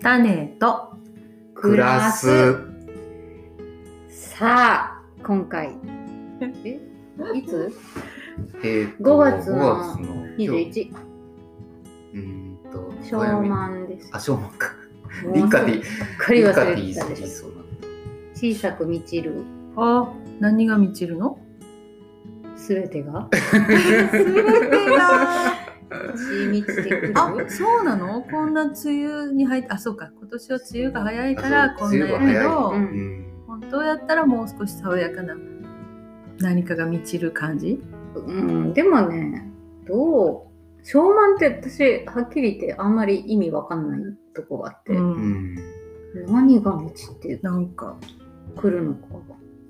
種と暮らす。さあ今回。え？いつ？えーと5月の5月の今日 ?21 うーんと昭満です。あ、昭満か。もう理科でいい。すっかり忘れ理科でいいてたでしょそうな。んだ。小さく満ちる。あ何が満ちるの？すべてが？すべてがあそうなの？こんな梅雨に入ってあそうか。今年は梅雨が早いからこんなやけど、うんうん。本当やったらもう少し爽やかな何かが満ちる感じ？うんでもねどう？昭満って私はっきり言ってあんまり意味わかんないとこがあって、うんうん。何が満ちてなんか。くるのか。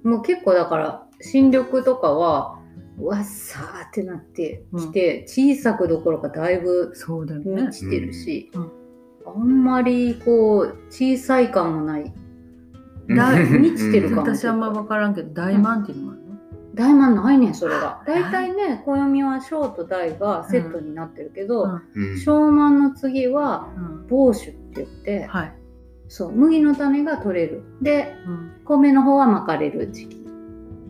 もう結構だから新緑とかはわっさーってなってきて、小さくどころかだいぶそうだよね。満ちてるし、うん。あんまりこう小さい感もない。だ満ちてるか私あんま分からんけど大満っていうのもあるの、大満ないねんそれが。あ大体ね暦は小と大がセットになってるけど、うん。うん。小満の次はうん。房種って言って、はい、そう麦の種が取れる。でうん、米の方はまかれる時期。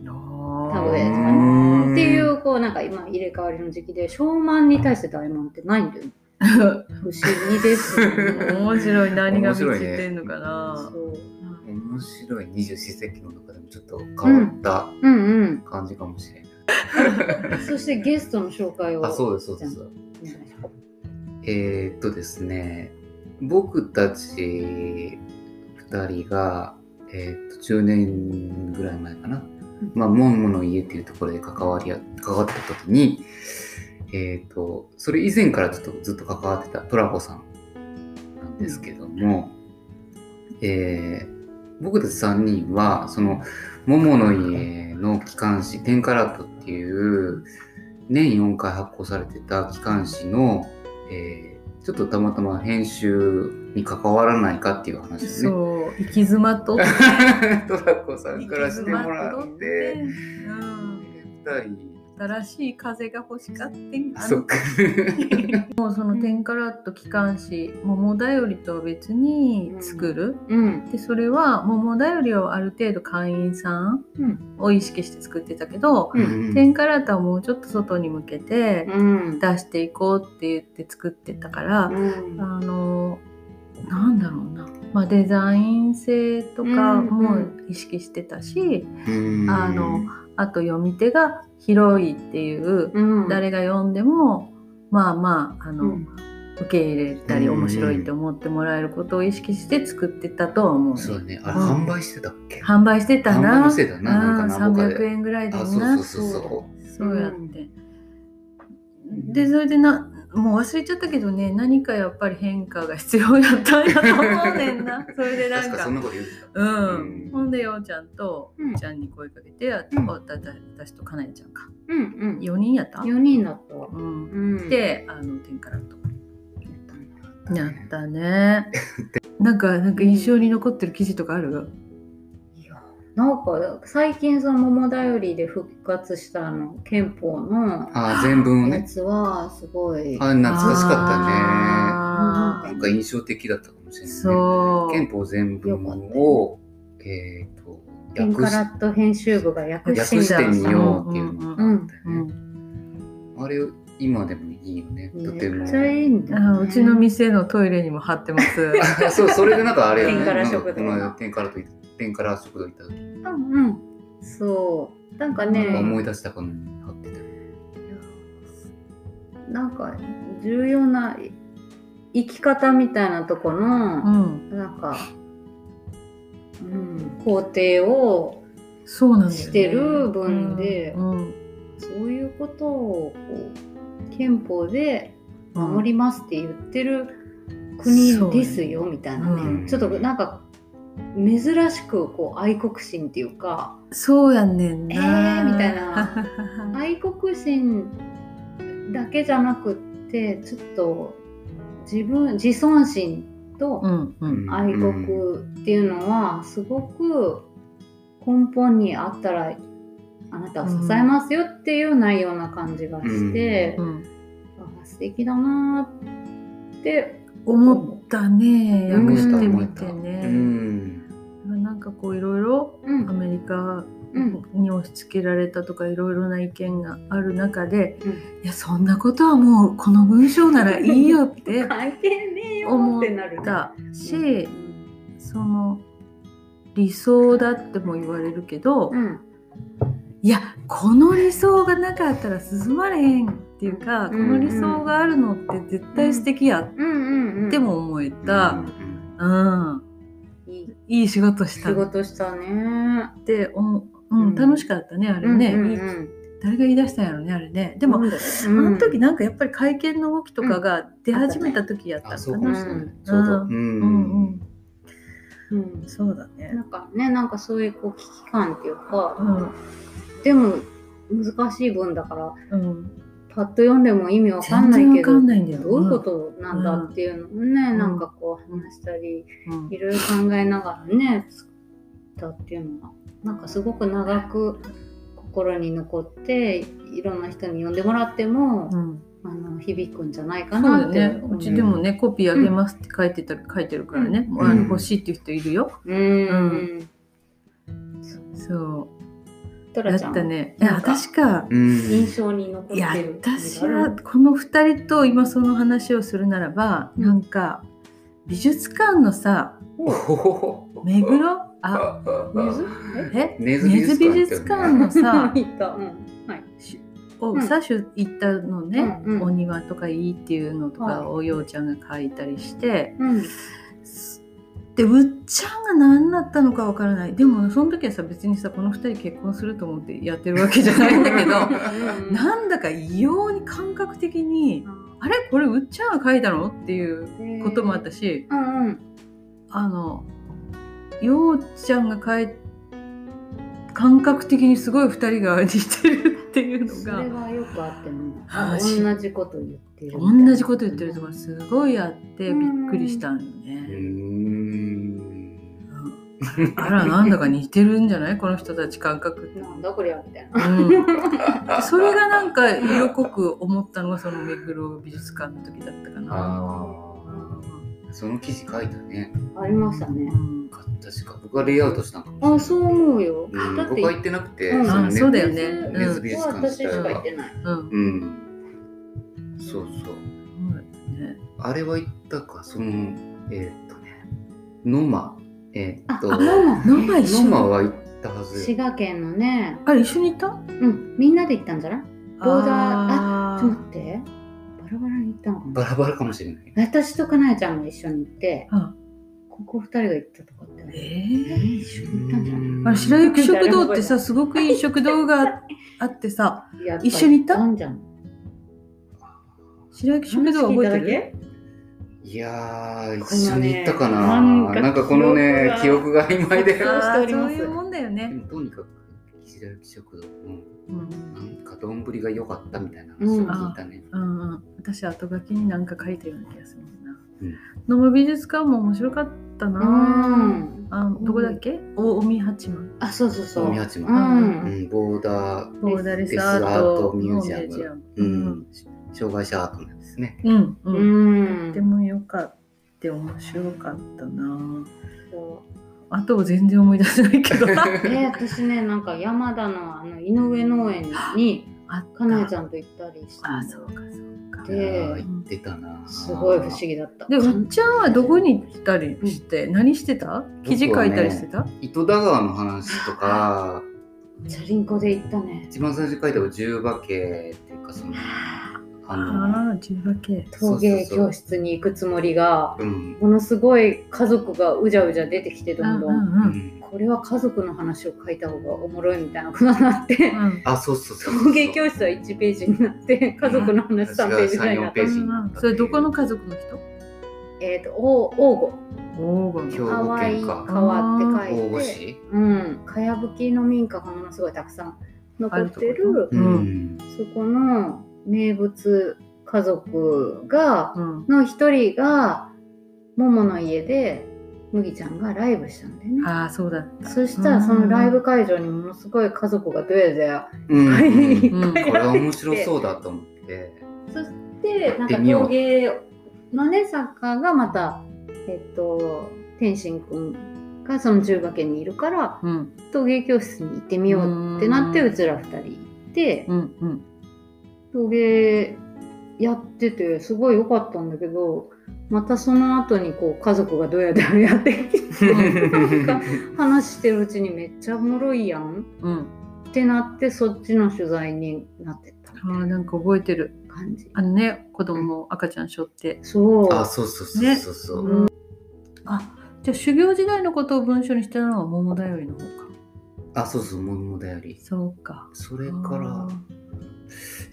あ田植えとかねっていうこうなんか今入れ替わりの時期で小満に対して大満ってないんだよね。不思議ですよね。面白い。何が満ちてんのかな、面白い二十四節気の中でもちょっと変わったうんうん。感じかもしれない。そしてゲストの紹介をあ、そうです、そうです。えーっとですね、僕たち2人が、えーっと10年ぐらい前かな、まあ、モンモの家っていうところで関わりや関わった時に、えーっと、それ以前からちょっとずっと関わってたトラコさんなんですけども、えー僕たち3人は、その、モモの家の機関誌、テンカラットっていう、年4回発行されてた機関誌の、えーちょっとたまたま編集に関わらないかっていう話ですね。そう行き詰まっとって。トラコさんからしてもらって、うん。新しい風が欲しかってん。そっか。もうその「天カラット機関誌桃だよりとは別に作る、うん。でそれは桃だよりをある程度会員さんうん。を意識して作ってたけど、うん。天カラットはもうちょっと外に向けてうん。出していこうって言って作ってたから、うん。あのなんだろうな、まあ、デザイン性とかも意識してたし、うん。あのあと読み手が広いっていう、うん。誰が読んでもまあまああの、うん。受け入れたりうん。面白いって思ってもらえることを意識して作ってたとは思うね。そうだね。あれ、うん。販売してたっけ？販売してた販売してたななんかなうん他で。300円ぐらいであ、そうな。そうそう。そそうやって。でそれでなもう忘れちゃったけどね何かやっぱり変化が必要やったんやと思うねんな。それでう。なんか。うん、うん。ほんでようちゃんと、うん。ちゃんに声かけて、あうん。私とかなえちゃんか。うんうん。4人やった、4人だった。うん、うん。であの天からとややったね。なんかなんか印象に残ってる記事とかある？なんか最近その桃だよりで復活したあの憲法のあ、全文をね。やつはすごいあ、懐かしかったね。なんか印象的だったかもしれない、ね。そう憲法全文を、えっ、と、テンカラット編集部が訳して訳してみようっていうのがあったね。んあれ、今でもいいよね。とてもめっ。ちゃいいんだよ、ね、あうちの店のトイレにも貼ってます。あ そう、それでなんかあれよね。天から食堂らと天から食堂行った時、うんうん。そう。なんかね。なんか思い出したかのってた。よ。なんか重要な生き方みたいなとこうの、ん、なんか、うん、工程をそうなんだよ、ね。してる分でうんうんそういうことをこう憲法で守りますって言ってる国ですよみたいなね、うん。ちょっとなんか珍しくこう愛国心っていうかそうやねんな。えーみたいな 愛国心だけじゃなくってちょっと自分自尊心とうんうん。愛国っていうのはすごく根本にあったらあなたを支えますよっていう内容な感じがして、うんあ素敵だなーって思ったね。うん。訳してみてね、ん。なんかこういろいろうん。アメリカうん。に押し付けられたとかいろいろな意見がある中で、うん。いやそんなことはもうこの文章ならいいよって 思ったし、うん。その理想だっても言われるけど、うん。いやこの理想がなかったら進まれへんっていうか、うんこの理想があるのって絶対素敵やっても思えた、うんいいいい仕事した。仕事したね。って思う、うんうん。楽しかったねあれね、うんうんいいうん誰が言い出したんやろねあれね。でも、あの時なんかやっぱり会見の動きとかが出始めた時やったあそうのかな、かもしい。ちょうどううん。うん。そうだね。なんかねなんかそういうこう危機感っていうかうん。でも難しい文だからうんパッと読んでも意味わかんないけどどういうことなんだっていうのをね、ん。なんかこう話したりうん。いろいろ考えながらね作ったっていうのがなんかすごく長く心に残っていろんな人に読んでもらっても、うん。あの響くんじゃないかなってね。うちでもね、コピーあげますって書いてた、書いてるからね。うん欲しいっていう人いるよ。うん、そトう。やラちゃんったね。いや、確か。うん。印象に残っいやてる。私はこの2人と今その話をするならば、うん。なんか美術館のさ目黒？あ水え？根津美術館のさ行った、うん、はい。しをさしゅ行ったのね、うんうん。お庭とかいいっていうのとはい。かをようちゃんが書いたりして、うんでうっちゃんが何だったのかわからない。でもその時はさ別にさこの2人結婚すると思ってやってるわけじゃないんだけどうん。なんだか異様に感覚的にあれ？これうっちゃんが書いたの？っていうこともあったし、うん。うんあのようちゃんが書い感覚的にすごい2人が似てるっていうのそれががよくあっても同じこと言ってるみたいな。同じこと言ってるところすごいあってびっくりしたんようね。ん。あらなんだか似てるんじゃない？この人たち感覚って。なんだこりゃみたいな。うん、でそれがなんか色濃く思ったのがその目黒美術館の時だったかな。その記事書いたね。ありましたね。うん確か。僕がレイアウトしたんかもしれない。あそう思うよ。うんだって僕は行ってなくて、うん。あそのそうだよね。根根津美術館私しか自体は行ってない。うん。うん。そうそう。ねあれは行ったか。そのえーっとね。ノマ。えーっと。あノマ。ノマ一緒ノマは行ったはず滋賀県のね。あれ一緒に行った？うん。みんなで行ったんじゃない？ボーダー？あちょっと待ってバラバラに行った。のかなバラバラかもしれない。私とかなえちゃんも一緒に行ってあ。ここ二人が行ったとかって。ねえー一緒に行ったんじゃない？あれ白雪食堂ってさすごくいい食堂が あってさやぱ一緒に行った？んじゃん。白雪食堂は覚えてる？いやー一緒に行ったかな。なんかなんかこのね記記憶憶が曖昧で。そうあーしております。そういうもんだよでね。もとにかく白雪食堂、うん、うんなんか丼が良かったみたいな話を聞いたね、うんうん、私後書きに何か書いたような気がするな。うん。野間美術館も面白かったうな。ん。あどこだっけ？大海八幡。あそうそうそう。大宮八う幡ん。うん、ボーダー、ボーダレスレスアーアートトミュージアム。ううん。ん障害者アートなんですね。うんう。うん。んでもよかった。面白かったな。そあとは全然思い出せないけど。うえー私ねなんか山田のあの井上農園にあった。かなえちゃんと行ったりしたあのそうかそうか。でー行ってたな。すごい不思議だった。でうっちゃんはどこに行ったりして、何してた？記事書いたりしてた、糸田川の話とか、チャリンコで行ったね。一番最初に書いたのは重馬系っていうか、その、あの。陶芸教室に行くつもりがうん。ものすごい家族がうじゃうじゃ出てきてどんどん、うんうんううん。んこれは家族の話を書いた方がおもろいみたいなことになって。うんあ、そうそうそう。陶芸教室は1ページになって家族の話3ページぐらいになった私が3 4ページになったそれどこの家族の人？えっ、とお王黄金兵庫河合県か。川って書いて。市うん。かやぶきの民家がものすごいたくさん残ってあるると？こうん。そこの名物家族がうん。の一人がももの家で麦ちゃんがライブしたんだよね。ああそうだった。そしたらそのライブ会場にものすごい家族がどやどやうん。いっこれは面白そうだと思って。そしてなんか陶芸のね作家がまたえっと天心くんがその中華圏にいるからうん。陶芸教室に行ってみようってなってうん。うちら二人行って。うんうん陶芸やっててすごい良かったんだけどまたその後にこう家族がどうやってやってきて 話してるうちにめっちゃおもろいやん。うん。ってなってそっちの取材になってったあーなんか覚えてる。感じ。あのね子供赤ちゃん背負って。そう。あ、そうそうそうそうそう。うん。あじゃあ修行時代のことを文章にしてたのは桃だよりの方か。あ、そうそう、ももだより。そうか。それからあ、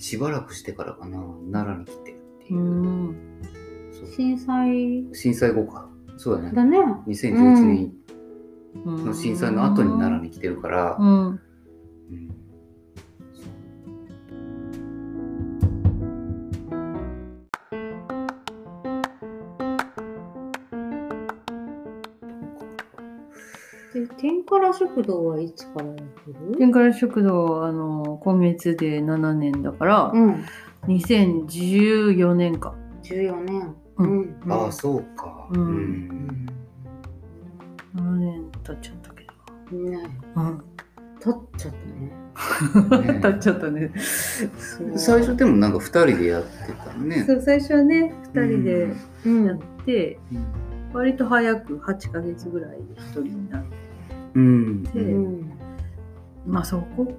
しばらくしてからかな、奈良に来てるっていう。んそう震災震災後か。そうだね。だね。2011年うんの震災の後に奈良に来てるから、うんうんから食堂はいつからやってる？天から食堂あの今月で7年だから、うん。2014年か14年。うんん。ああ、そうか。うんうん7年経っちゃったけどね。うん経っちゃったね。ね経っちゃったね最初でもなんか2人でやってたのね。そう最初はね2人でうん。やって、割と早く8ヶ月ぐらいで1人になってうん。でうん。まあそこ？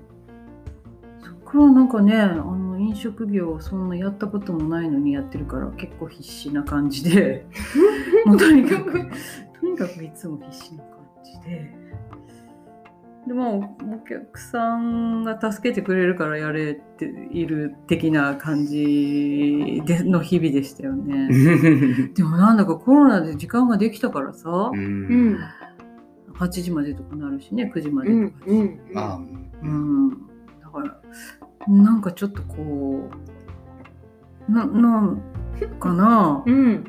そこはなんかねあの飲食業そんなやったこともないのにやってるから結構必死な感じで もうとにかくとにかくいつも必死な感じで。でもお客さんが助けてくれるからやれている的な感じでの日々でしたよね。でもなんだかコロナで時間ができたからさ、う。うんん。8時までとかなるしね9時まうんでとか、。うん。あう。ん、だからなんかちょっとこうななんかなうん。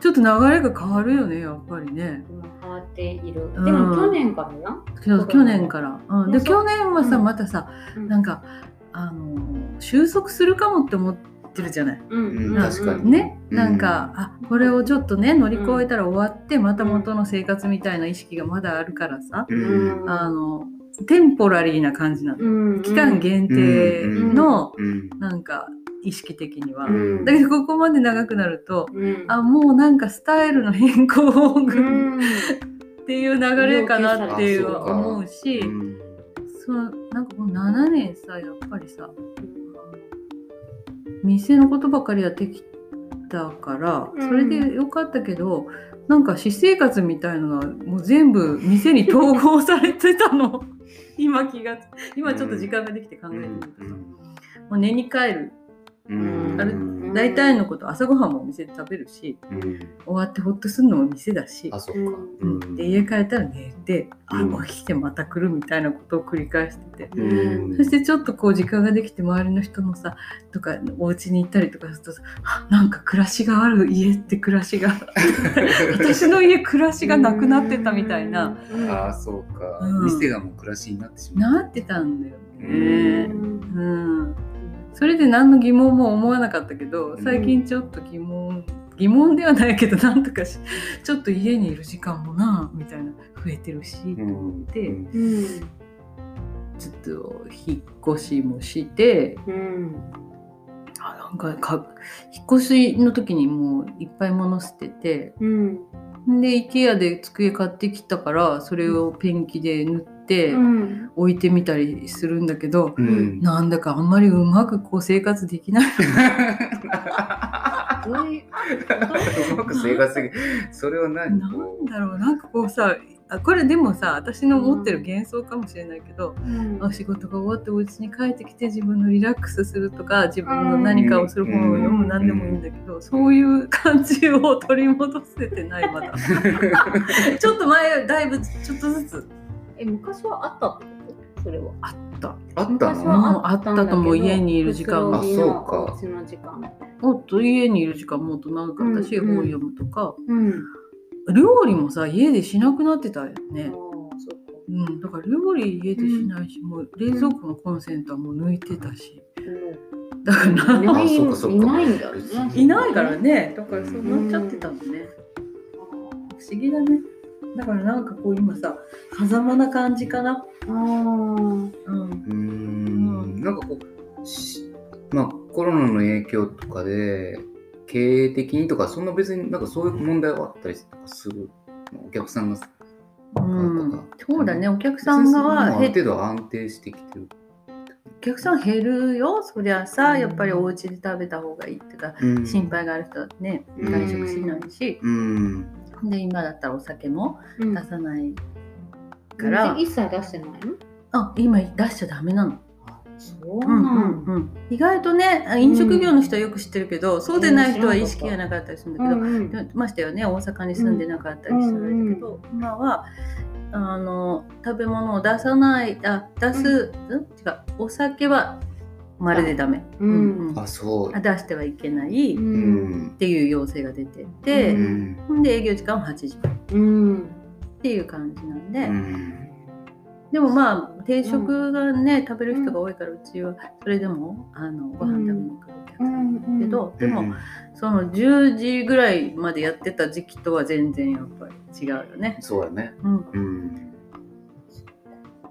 ちょっと流れが変わるよねやっぱりね今変わっている。うんでも去年からな？けど去年から、うん、でね去年はさ、うんまたさうんなんかあの収束するかもって思ってるじゃない。うん。うんうん確かにね、うんなんか、あこれをちょっとね乗り越えたら終わって、また元の生活みたいな意識がまだあるからさ、うん。あのテンポラリーな感じなの、うん。期間限定の、うん。なんか意識的には、うんだけどここまで長くなるとうん。あもうなんかスタイルの変更をうん。っていう流れかなっていうあそうか思うしうんそのなんかこの7年さやっぱりさ店のことばかりやってきたからうん。それでよかったけど、なんか私生活みたいのがもう全部店に統合されてたの。今気がつ今ちょっと時間ができて考えてみるとさ、もう寝に帰るうんあれうん。大体のこと朝ごはんもお店で食べるしうん。終わってほっとするのも店だしあ、そっか。うん。で家帰ったら寝て、あうん。起きてまた来るみたいなことを繰り返してて、うん。そしてちょっとこう時間ができて周りの人のさとかお家に行ったりとかするとさあなんか暮らしがある家って暮らしが 私の家暮らしがなくなってたみたいな、ああ、そうか。う。ん。店がもう暮らしになってしまう。なってたんだようね。ん。うん、それで何の疑問も思わなかったけど最近ちょっと疑問疑問ではないけどなんとかし ちょっと家にいる時間もなみたいな増えてるし、うんでうんうん。ちょっと引っ越しもしてうん。あなんかか引っ越しの時にもういっぱい物捨ててうん。で IKEA で机買ってきたからそれをペンキで塗ってうん。置いてみたりするんだけど、うん。なんだかあんまりうまくこう生活できない。どういう？うまく生活的それは何？なんこだろうなんかこうさあこれでもさ私の持ってる幻想かもしれないけど、うんあ仕事が終わってお家に帰ってきて自分のリラックスするとか自分の何かをする本を読むうん何でもいいんだけど、そういう感じを取り戻せてないまだ ちょっと前だいぶちょっとずつえ、昔はあったってこと？それは。あった。うあった昔の？はあったんだけどあったと思う家にいる時間が。そうか。お家の時間。もっと家にいる時間もっとなんか私うん本読むとか、うん。料理もさ家でしなくなってたよね。うか。うん、だから料理家でしないし、もう冷蔵庫のコンセントはもう抜いてたし。だからいないいないんだろうね。いないからね。だからそうなっちゃってたのね。不思議だねだからなんかこう今さ狭間な感じかな？あー。うん。うーん。なんかこうしまあコロナの影響とかで経営的にとかそんな別になんかそういう問題はあったりとかする？お客さんがうん、そうだね。お客さんがはあるへ程度安定してきてる、お客さん減るよ。そりゃさうん。やっぱりお家で食べた方がいいってかうん。心配がある人はねうん。外食しないし。うんで今だったらお酒もうん。出さないから。一切出してないの？あ今出しちゃダメなの。そううんなのうんうん、意外とねあ飲食業の人はよく知ってるけど、そうでない人は意識がなかったりするんだけど、うんうん。でましてよね。大阪に住んでなかったりするんだけど、今はあの食べ物を出さないあ出す、うん、違う。お酒はまるでダメ、うん。あそう。あ出してはいけない。っていう要請が出てて、うん。で営業時間は8時うんっていう感じなんで、うん。でもまあ定食がね、食べる人が多いからうちはそれでもあのご飯食べに来るお客さんいるけど、でも、その10時ぐらいまでやってた時期とは全然やっぱり違うよね。そうやね。うん。うん。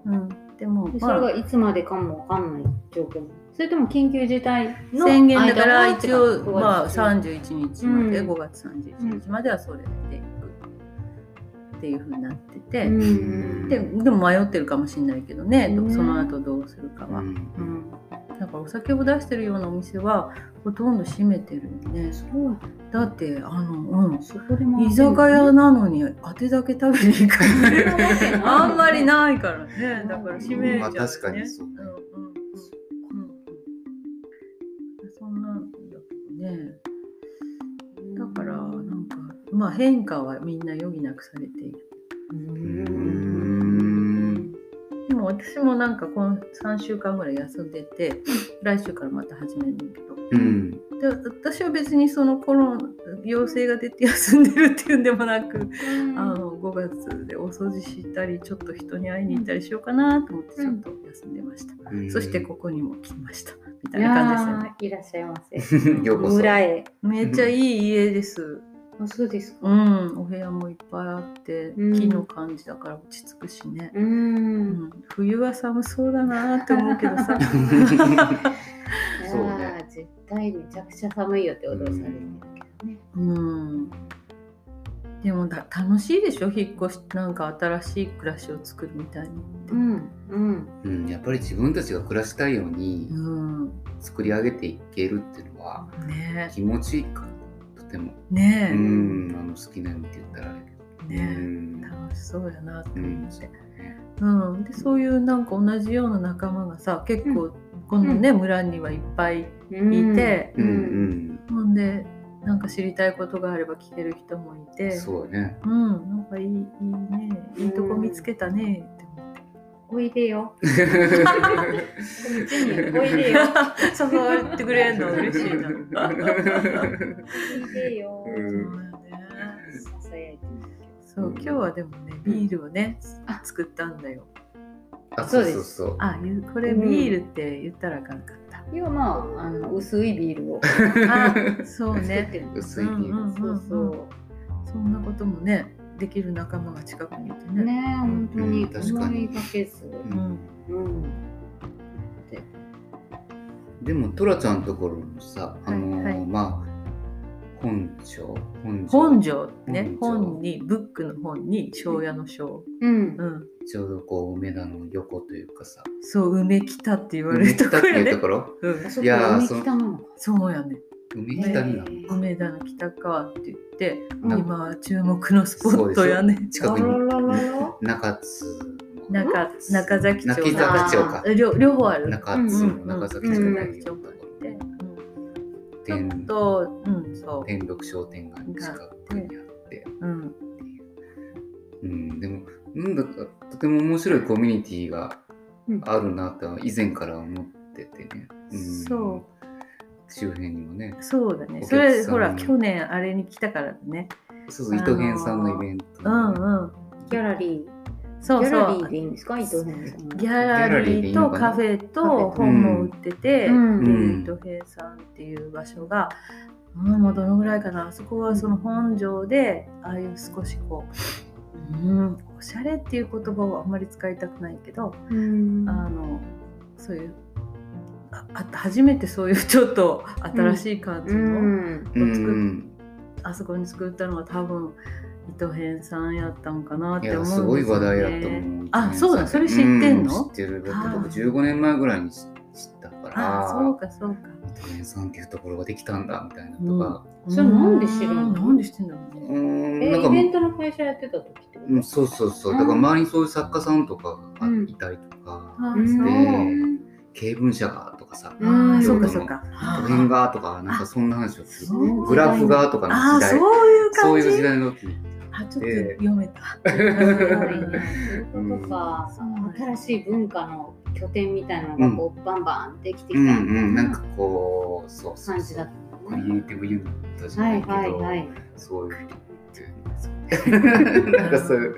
うん、でも、でそまあれがいつまでかもわかんない状況それとも緊急事態の宣言だから一応、まあ、5月31日まで、うん。5月31日まではそれでいくっていうふうになってて、うん。ででも迷ってるかもしれないけどね、うん。その後どうするかは。うん。うん。だからお酒を出してるようなお店はほとんど閉めてるよね。そう。だってあの、うん、居酒屋なのに当てだけ食べに行く あんまりないからね。だから閉めちゃう、ね。まあ確かにそううんうんうんうんそんなんだけどね。だからなんかまあ変化はみんな余儀なくされている。うんでも私もなんかこの3週間ぐらい休んでて来週からまた始めるんだけど。うん。で私は別にそのコロナ陽性が出て休んでるっていうんでもなくあの5月でお掃除したりちょっと人に会いに行ったりしようかなと思ってちょっと休んでました、うん。そしてここにも来ましたみたいいな感じですよね。いらっしゃいませ。ようこそ。村へ。めっちゃいい家です。あそうですか。うんお部屋もいっぱいあってうん。木の感じだから落ち着くしね、ううん。ん冬は寒そうだなって思うけどさ。そうね。絶対めちゃくちゃ寒いよって脅されてるけどね。うんでもだ楽しいでしょ？引っ越しなんか新しい暮らしを作るみたいに。うんうん。うんやっぱり自分たちが暮らしたいようにうん。作り上げていけるっていうのはね。気持ちいいかとても。ね。え、うんあの好きなようにって言ったらあれだけど。ね。うん。楽しそうやな思って、うんでそういうなんか同じような仲間がさ結構このね、村にはいっぱいいて、うんうん。ほんでなんか知りたいことがあれば聞ける人もいて。そうだね。うんなんかいいいいね。いいとこ見つけたね。って思って。おいでよ。おいでよ。誘ってくれるの嬉しいな。おいでよ。うん。ささやいてそう今日はでもねビールをね、あ作ったんだよ。あそでそうそうあゆこれビールって言ったらあかんかった。いやまああの薄いビールを。あそうね。る 薄いビール。うんうんそうそそんなこともねできる仲間が近くにいてうね。ね本当に。うん確かけず。うん。うん。でもトラちゃんのところのさあのーはいはい。まあ本庄本本庄ね本庄。本にブックの本に庄屋の庄。うん。うん。ちょうどこう梅田の横というかさ。そう梅北って言われ梅るところやね。北っていうと。ころ？うん。いやー海北なの。かそうやね。梅北に梅田の北川って言って、うん今は注目のスポットやね。近くに。中津中中崎町中崎町か。あ両両方ある。中津うんの中崎町うんの中崎町ちょ天っと、うん、そう。天禄商店街の近くにあって。うん、うん、でもなんだかとても面白いコミュニティがうん。あるなとは以前から思っててね、うん、そ周辺にもねそうだね。それ、ほら、去年あれに来たからね。そうそう糸源さんのイベント、うんうん。ギャラリそうギャラリーでいいんですか？伊藤編さんは。ギャラリーとカフェと本も売ってて、うん。藤平さんっていう場所が、うん、もうどのぐらいかな？あそこはその本庄でああいう少しこう、うん、おしゃれっていう言葉をあんまり使いたくないけど、うん。あのそういうああ初めてそういうちょっと新しい感じうの、ん。うを作っん。あそこに作ったのは多分伊藤編さんやったんかなって思うんいやすごい話題だとね思う。あそうだそれ知ってんの？う知ってる。だって僕15年前ぐらいに知知ったから。あそうかそうか。伊藤園さんっていうところができたんだみたいなとか。それなんで知るの？うんなんで知ってんだろううね。ん、えなんかイベントの会社やってた時ってうん、そうそうそう。だから周りにそういう作家さんとかがいたりとか、うんあそう。で経文社がとかさ、うんあーそうかそうか。都編がとか、なんかそんな話をする。グラフがとかのあ時代、ーそういうそういう時。代の時。あちょっと読めた。すごいねそういうことか、うん。新しい文化の拠点みたいなのがこう、バンバンできてきたうんみたいうん、なん。なかこう、そうそうそう感じだっ。たクリエイティブユニットじゃはいないけど、はいはい。そういう人って。なんかそういう。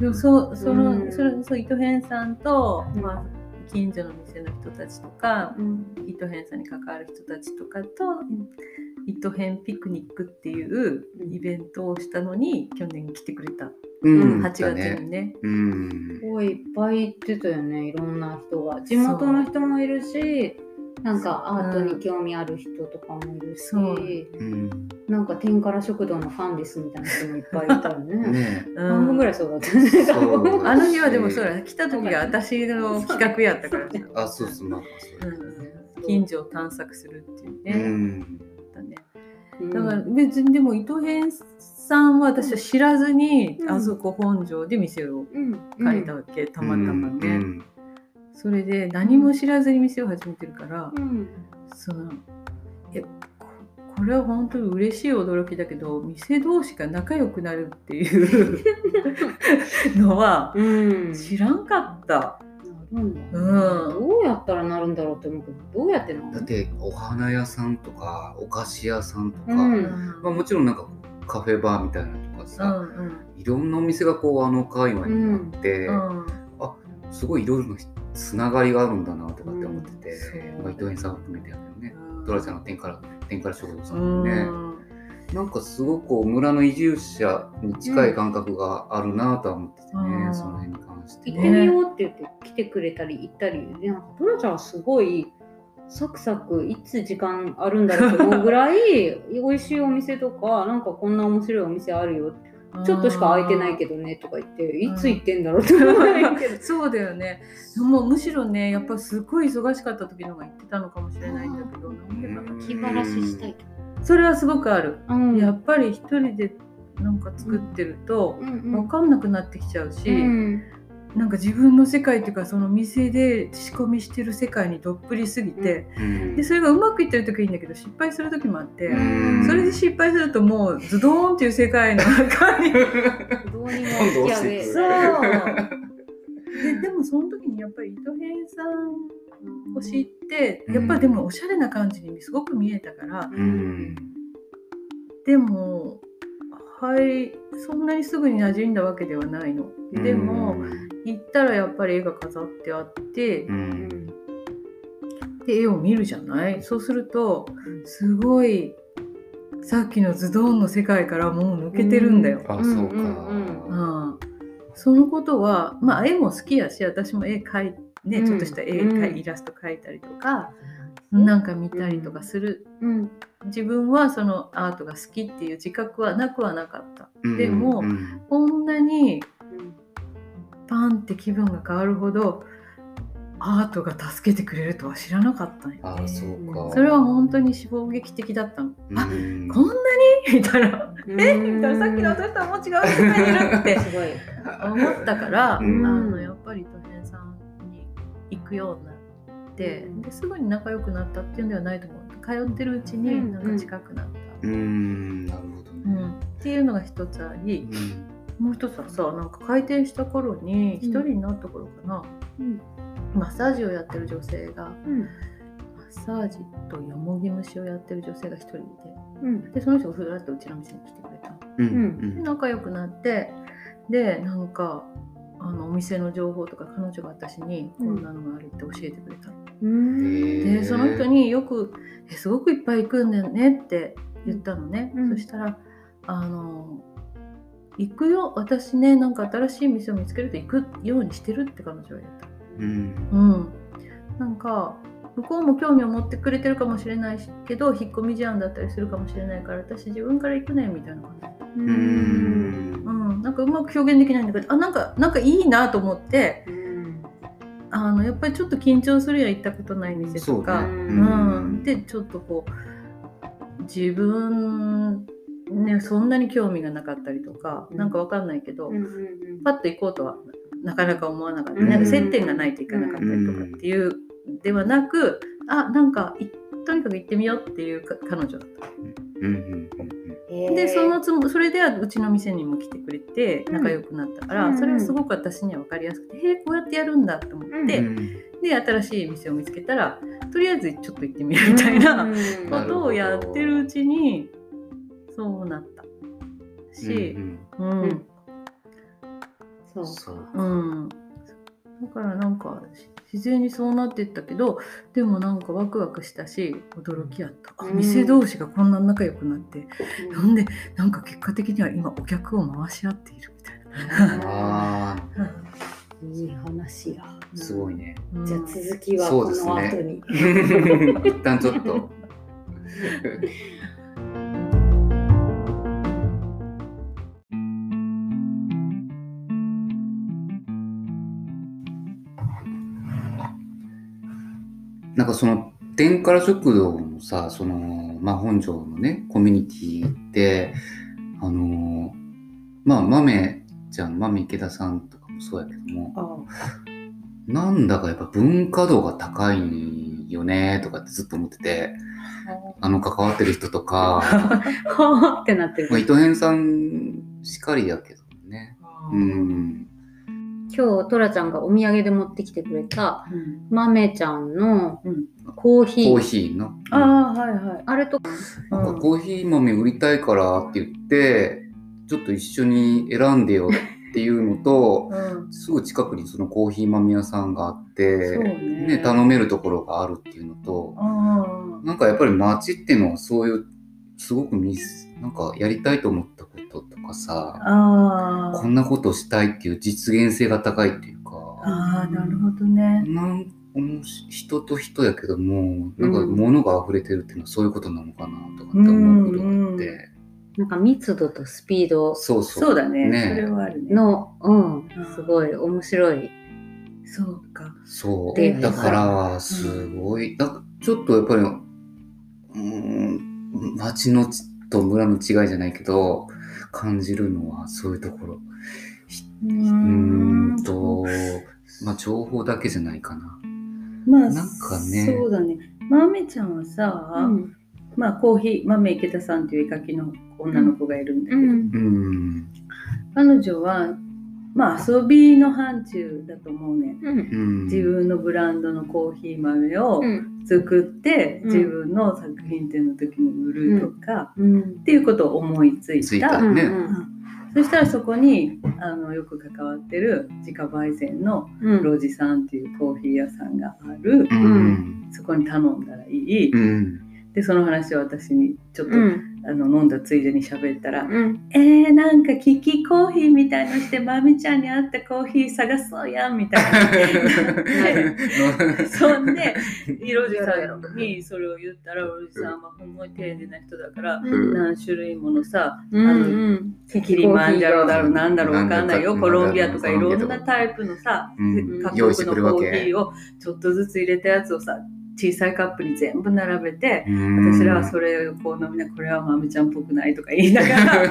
でもそうその、うん。それそう糸編さんと、うんまあ近所の店の人たちとか、うん。糸編さんに関わる人たちとかと、糸編ピクニックっていうイベントをしたのに去年来てくれた。うん、8月だにね。ね。うんす。ごいいっぱい行ってたよねいろんな人が地元の人もいるしなんかアートに興味ある人とかもいるし、そううん。なんか天から食堂のファンですみたいな人もいっぱいいたよね。ねうん半分ぐらいそうだったね。あの日はでもそうだ来た時が私の企画やったからさ、あ、そうそう、まあ、そううん、近所を探索するっていううね。ん。から別にでも糸編さんは私は知らずに、うん。あそこ本庄で店をうん。借りたわけ、たまたまね、うん。それで何も知らずに店を始めてるから、うん。そのえここれは本当に嬉しい驚きだけど店同士が仲良くなるっていう のはうん。知らんかった。なるんだうん。どうやったらなるんだろうって思うけどどうやってなるだって、お花屋さんとか、お菓子屋さんとか、うん。まあ、もちろんなんかカフェバーみたいなのとかうさ、んうん。いろんなお店がこうあの界隈にあって、うん。すごいいろいろなつながりがあるんだなとかって思ってて、うん。まあ、伊藤園さん含めてやけどね、トラちゃんの天から天から食堂さうん。もね、なんかすごく村の移住者に近い感覚があるなとは思っててね、うん。その辺に関して行ってみようって言って来てくれたり行ったりでなんかドラちゃんはすごいサクサクいつ時間あるんだろうと思うぐらい 美味しいお店とかなんかこんな面白いお店あるよちょっとしか空いてないけどねとか言っていつ行ってんだろうって思うんだけど。そうだよね。もうむしろねやっぱすごい忙しかった時の方が行ってたのかもしれないんだけどなんでかな気晴らししたいと。それはすごくある、うん。やっぱり一人でなんか作ってると分かんなくなってきちゃうし、うんなんか自分の世界っていうかその店で仕込みしてる世界にどっぷりすぎて、うん。でそれがうまくいってる時はいいんだけど失敗する時もあって、うん。それで失敗するともうズドーンっていう世界の中に どうにも引き上げそう。ででもその時にやっぱり糸編さんを知って、うん。やっぱりでもおしゃれな感じにすごく見えたから、うん。でもはいそんなにすぐに馴染んだわけではないの。でも、行ったらやっぱり絵が飾ってあって、うん。で絵を見るじゃない？そうするとすごいさっきのズドンの世界からもう抜けてるんだよ。あそうか、うんうんうんそのことはまあ絵も好きやし私も絵描いね、うん。ちょっとした絵うん。描いイラスト描いたりとか、なんか見たりとかする。うん。自分はそのアートが好きっていう自覚はなくはなかった。うんでもうん。こんなにうんパンって気分が変わるほどアートが助けてくれるとは知らなかったんよあそうか。それは本当に衝撃的だったの。あうん。こんなに？みたいな。え？みたいな。さっきの私とはもう違う世界にいるって。すごい。思ったから、うん。あのやっぱり都編さんに行くようになって、うん。ですぐに仲良くなったっていうんではないと思う通ってるうちになんか近くなった、うん。なるほどうん。ね、っていうのが一つありうんもう一つはさなんか開店した頃に一人になった頃かな、うん。マッサージをやってる女性がうん。マッサージとよもぎ虫をやってる女性が一人いて。うん。でその人がふらっとうちの店に来てくれた。のうん。で仲良くなってでなんかあのお店の情報とか彼女が私にこうん。んなのがあるって教えてくれた、うん。でその人によく「えすごくいっぱい行くんだよね」って言ったのね、うん。そしたら「あの行くよ。私ねなんか新しい店を見つけると行くようにしてる」って彼女は言った。うん。うん、なんか向こうも興味を持ってくれてるかもしれないしけど引っ込み思案だったりするかもしれないから私自分から行くねみたいな感じ、ううん。うん、なんかうまく表現できないんだけどあなんかなんかいいなと思ってうんあのやっぱりちょっと緊張するやん行ったことない店とか。そうね。う、うんん、でちょっとこう自分ねそんなに興味がなかったりとか、うん。なんかわかんないけど、うんうんパッと行こうとはなかなか思わなかった、うんなん。か接点がないといかなかったりとかっていうではなく、あなんかいとにかく行ってみようっていうか彼女だった。うんうんへー。でそのつもそれではうちの店にも来てくれてうん。仲良くなったから、うんそれはすごく私には分かりやすくて、へえこうやってやるんだと思って、うんで新しい店を見つけたらとりあえずちょっと行ってみるみたいなうん。ことをやってるうちにそうなった。し、うんうん。そう。そう。うん、だからなんかし自然にそうなっていったけどでもなんかワクワクしたし驚きやった、あうん。店同士がこんな仲良くなって、うん。なんでなんか結果的には今お客を回し合っているみたいあな、いい話や。ーすごいね。うん。じゃあ続きはそうこのですね。後に。一旦ちょっと なんかその天から食堂のさその、まあ、本庄のねコミュニティってあのまあ豆ちゃん豆池田さんとかもそうやけどもあなんだかやっぱ文化度が高いよねとかってずっと思っててあの関わってる人とか、はあってなってるまあ、。糸編さんしかりだけどね。うん。今日トラちゃんがお土産で持ってきてくれたうん。豆ちゃんのうん。コーヒー。コーヒーの？ああはいはい、あれとなんかコーヒー豆売りたいからって言って、ちょっと一緒に選んでよっていうのと、うん。すぐ近くにそのコーヒー豆屋さんがあって、そうね。頼めるところがあるっていうのと、あなんかやっぱり街っていうのはそういう、すごくミス、なんかやりたいと思ったこととかあさ、あこんなことしたいっていう実現性が高いっていうか、ああなるほどね。なんおもし人と人やけども、なんかうん。物が溢れてるっていうのはそういうことなのかなとかって思うことがあって、なんか密度とスピード。そうそう。そうだね。ねそれはあるね。の、うん。うん、すごい面白い。そうか。そでう。だから、すごい、だちょっとやっぱり、うーん、町のちと村の違いじゃないけど、感じるのはそういうところ。うん。と、まあ情報だけじゃないかな。まあなんかね。そうだね。まめちゃんはさ、うん。まあコーヒー豆池田さんという絵描きの女の子がいるんだけど、うん。うん。彼女はまあ遊びの範疇だと思うね。うん。うん。自分のブランドのコーヒー豆をうん。作って、うん。自分の作品展の時に売るとか、うん。っていうことを思いついた。ついたね。うんそしたらそこにあのよく関わってる自家焙煎のうん。ロジさんっていうコーヒー屋さんがある、うん。そこに頼んだらいい、うん。でその話を私にちょっと、うん。あの飲んだついでに喋ったら「うん。えー、なんかキキコーヒーみたいのしてまみちゃんに合ったコーヒー探そうやん」みたいな。そんで、ロジさんにそれを言ったら、ロジさんはほんまに丁寧な人だから、うん。何種類ものさ、うんうん。キリマンジャロだろう、なんだろう、わかん。ないよ、コロンビアとかいろんなタイプのさ、うん。各国のコーヒーをちょっとずつ入れたやつをさ、小さいカップに全部並べて、うん。私らはそれをこう飲みながら、これはまみちゃんっぽくないとか言いながら、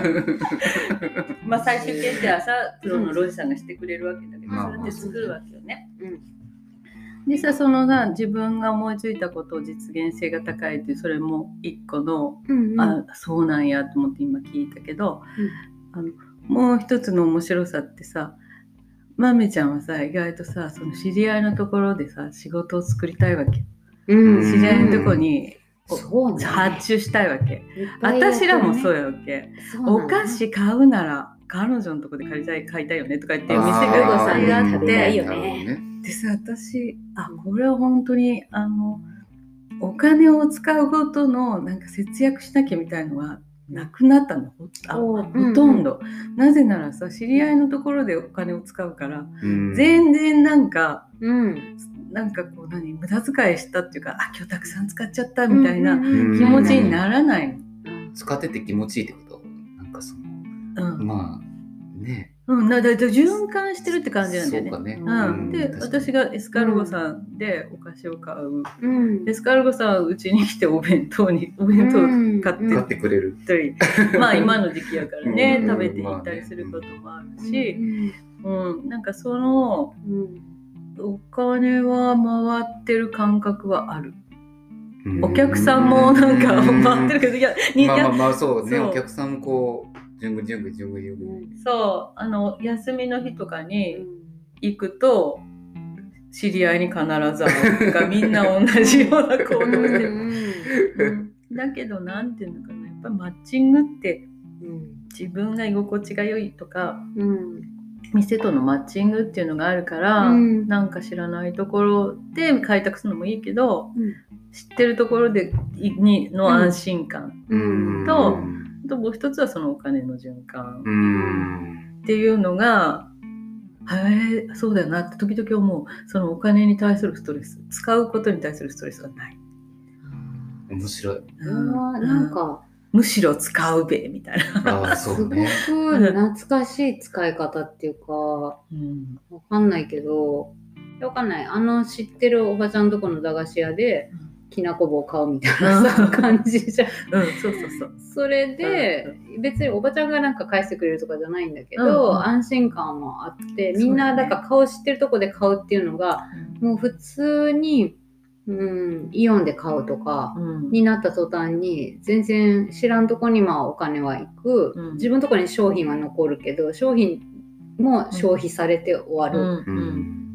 まあ最終決定はさ、プロのロジさんがしてくれるわけだけど、まあそれって作るわけよね。うん。でさそのな自分が思いついたことを実現性が高いっていうそれも一個の、うんあそうなんやと思って今聞いたけど、あのもう一つの面白さってさまめちゃんはさ意外とさその知り合いのところでさ仕事を作りたいわけうん知り合いのところにそうね。発注したいわけ、私らもそうやわけ、お菓子買うなら彼女のとこで借りたい買いたいよねとか言って店がさんがあって。よね。でさ私あこれは本当にあのお金を使うことのなんか節約しなきゃみたいのはなくなったの。ほほとんど、なぜならさ知り合いのところでお金を使うから、うん。全然なんかうんなんかこう何無駄遣いしたっていうかあ今日たくさん使っちゃったみたいなうん。うんうん。気持ちにならない。の。使ってて気持ちいいってこと？なんかその、うん。まあ、ね。うん、だ循環してるって感じなんだよね。そうかね。うん、で私がエスカルゴさんでお菓子を買う、うん。エスカルゴさんはうちに来てお弁当に お弁当を買って買ってくれる。ったり、まあ今の時期やからね、うん。食べていったりすることもあるし、うん。なんかそのうんお金は回ってる感覚はある。うん。お客さんもなんか回ってるけど、いや、にまあまあまあそうね。そう。お客さんもこう順繰り順繰り順繰り順繰りそう、あの、休みの日とかに行くと、知り合いに必ず会う。とか、みんな同じような行動してる。うん。だけど、なんていうのかな、やっぱマッチングって自分が居心地が良いとか、店とのマッチングっていうのがあるから、うん。なんか知らないところで開拓するのもいいけど、うん。知ってるところでいにの安心感、うん。とあともう一つはそのお金の循環うん。っていうのが、へえそうだよなって時々思う。そのお金に対するストレス使うことに対するストレスがない、面白い。うんなんかむしろ使うべみたいな、ああすごくそうね懐かしい使い方っていうかわうんかんないけどわかんない。あの知ってるおばちゃんとこの駄菓子屋できなこ棒買うみたいな感じじゃん。うん、そうそうそう。それで別におばちゃんがなんか返してくれるとかじゃないんだけど、うん。うん。安心感もあってみんなだから顔知ってるとこで買うっていうのがもう普通に、うん、イオンで買うとかうん。になった途端に全然知らんとこにまあお金は行く、うん。自分のとこに商品は残るけど商品も消費されて終わる。ううん。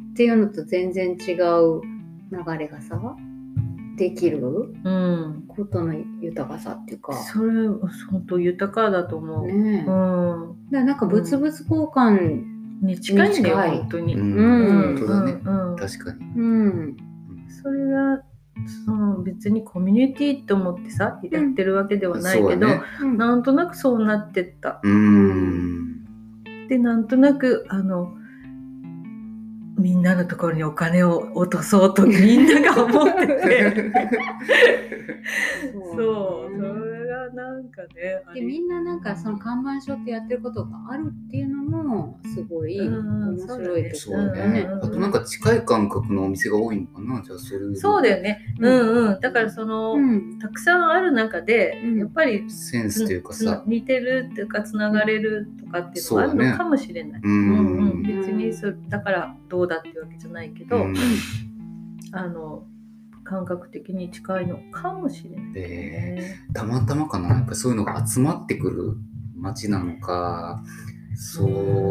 んっていうのと全然違う流れがさできる？うん、ことの豊かさっていうか。それ本当豊かだと思う、ねえ、だかうなんか物々交換、に近いんだよに近い。本当に、うん。うん。本当だね。うん。うん。確かに。うんそれがその別にコミュニティと思ってさやってるわけではないけど、ね。うん。なんとなくそうなってった。うん。でなんとなくあのみんなのところにお金を落とそうとみんなが思ってて。そうそれがなんかねでみんななんかその看板書ってやってることがあるっていうのもすごいうん面白いとそうころだよね。あとなんか近い感覚のお店が多いのかなじゃあそれうそうだよね。ううんんうん。だからその、うん。たくさんある中で、うん。やっぱりセンスというかさ。似てるっていうかつながれるとかっていうのがあるのかもしれない。ううんうん。ん別にそだからどうだっていうわけじゃないけど、うん。あの感覚的に近いのかもしれない、ね。たまたまかな？やっぱそういうのが集まってくる街なのかそう